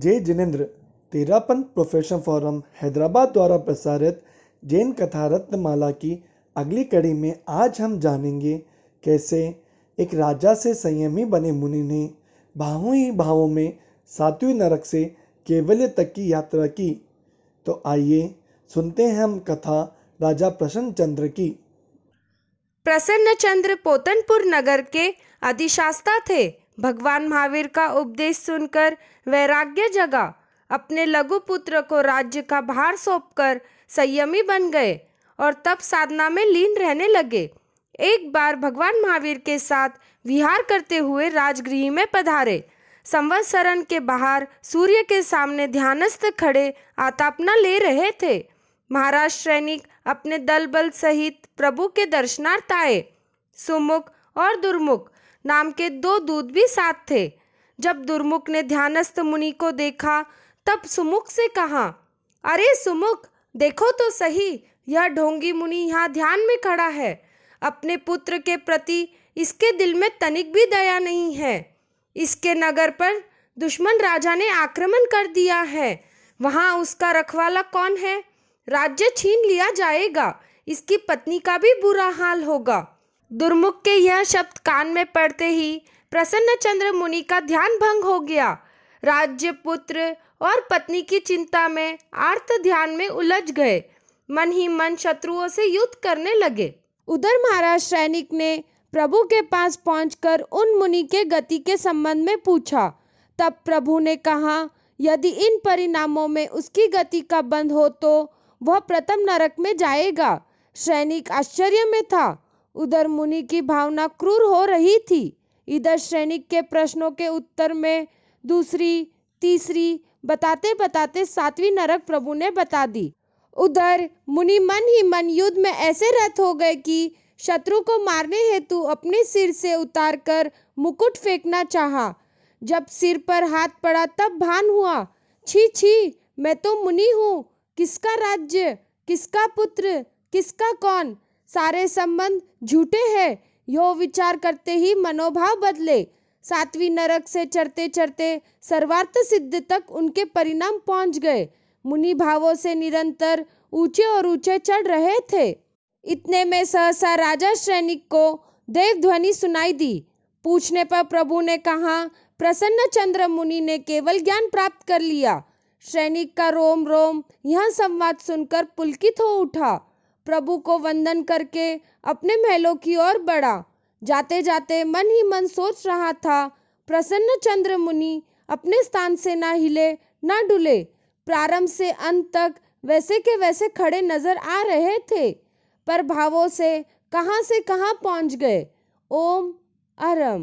जय Jinendra Terapanth profession forum Hyderabad द्वारा प्रसारित जैन कथा रत्नमाला की अगली कड़ी में आज हम जानेंगे कैसे एक राजा से संयमी बने मुनि ने भावों ही भावों में सातवीं नरक से केवल्य तक की यात्रा की। तो आइए सुनते हैं हम कथा राजा प्रसन्न चंद्र की। प्रसन्न चंद्र पोतनपुर नगर के अधिशास्ता थे। भगवान महावीर का उपदेश सुनकर वैराग्य जगा। अपने लघु पुत्र को राज्य का भार सौंपकर संयमी बन गए और तब साधना में लीन रहने लगे। एक बार भगवान महावीर के साथ विहार करते हुए राजगृह में पधारे। संवत्सरण के बाहर सूर्य के सामने ध्यानस्थ खड़े आतापना ले रहे थे। महाराज सैनिक अपने दल बल सहित प्रभु के दर्शनार्थ आए। सुमुख और दुर्मुख नाम के दो दूत भी साथ थे। जब दुर्मुख ने ध्यानस्थ मुनि को देखा, तब सुमुख से कहा, अरे सुमुख, देखो तो सही, यह ढोंगी मुनि यहाँ ध्यान में खड़ा है। अपने पुत्र के प्रति इसके दिल में तनिक भी दया नहीं है। इसके नगर पर दुश्मन राजा ने आक्रमण कर दिया है। वहाँ उसका रखवाला कौन है? राज्य छीन लिया जाएगा। इसकी पत्नी का भी बुरा हाल होगा। दुर्मुख के यह शब्द कान में पड़ते ही प्रसन्न चंद्र मुनि का ध्यान भंग हो गया। राज्य, पुत्र और पत्नी की चिंता में आर्थ ध्यान में उलझ गए। मन ही मन शत्रुओं से युद्ध करने लगे। उधर महाराज सैनिक ने प्रभु के पास पहुंचकर उन मुनि के गति के संबंध में पूछा। तब प्रभु ने कहा, यदि इन परिणामों में उसकी गति का बंद हो तो वह प्रथम नरक में जाएगा। सैनिक आश्चर्य में था। उधर मुनि की भावना क्रूर हो रही थी। इधर सैनिक के प्रश्नों के उत्तर में दूसरी, तीसरी, बताते बताते सातवीं नरक प्रभु ने बता दी। उधर मुनि मन ही मन युद्ध में ऐसे रथ हो गए कि शत्रु को मारने हेतु अपने सिर से उतारकर मुकुट फेंकना चाहा। जब सिर पर हाथ पड़ा तब भान हुआ, छी छी, मैं तो मुनि हूँ। किसका राज्य? किसका पुत्र? किसका कौन? सारे संबंध झूठे हैं। यो विचार करते ही मनोभाव बदले। सातवीं नरक से चढ़ते चढ़ते सर्वार्थ सिद्ध तक उनके परिणाम पहुँच गए। मुनि भावों से निरंतर ऊँचे और ऊँचे चढ़ रहे थे। इतने में सहसा राजा सैनिक को देव ध्वनि सुनाई दी। पूछने पर प्रभु ने कहा, प्रसन्न चंद्र मुनि ने केवल ज्ञान प्राप्त कर लिया। सैनिक का रोम रोम यह संवाद सुनकर पुलकित हो उठा। प्रभु को वंदन करके अपने महलों की ओर बढ़ा। जाते जाते मन ही मन सोच रहा था, प्रसन्न चंद्र मुनि अपने स्थान से ना हिले, ना डुले। प्रारंभ से अंत तक वैसे के वैसे खड़े नज़र आ रहे थे, पर भावों से कहाँ से कहाँ पहुँच गए। ओम अरम।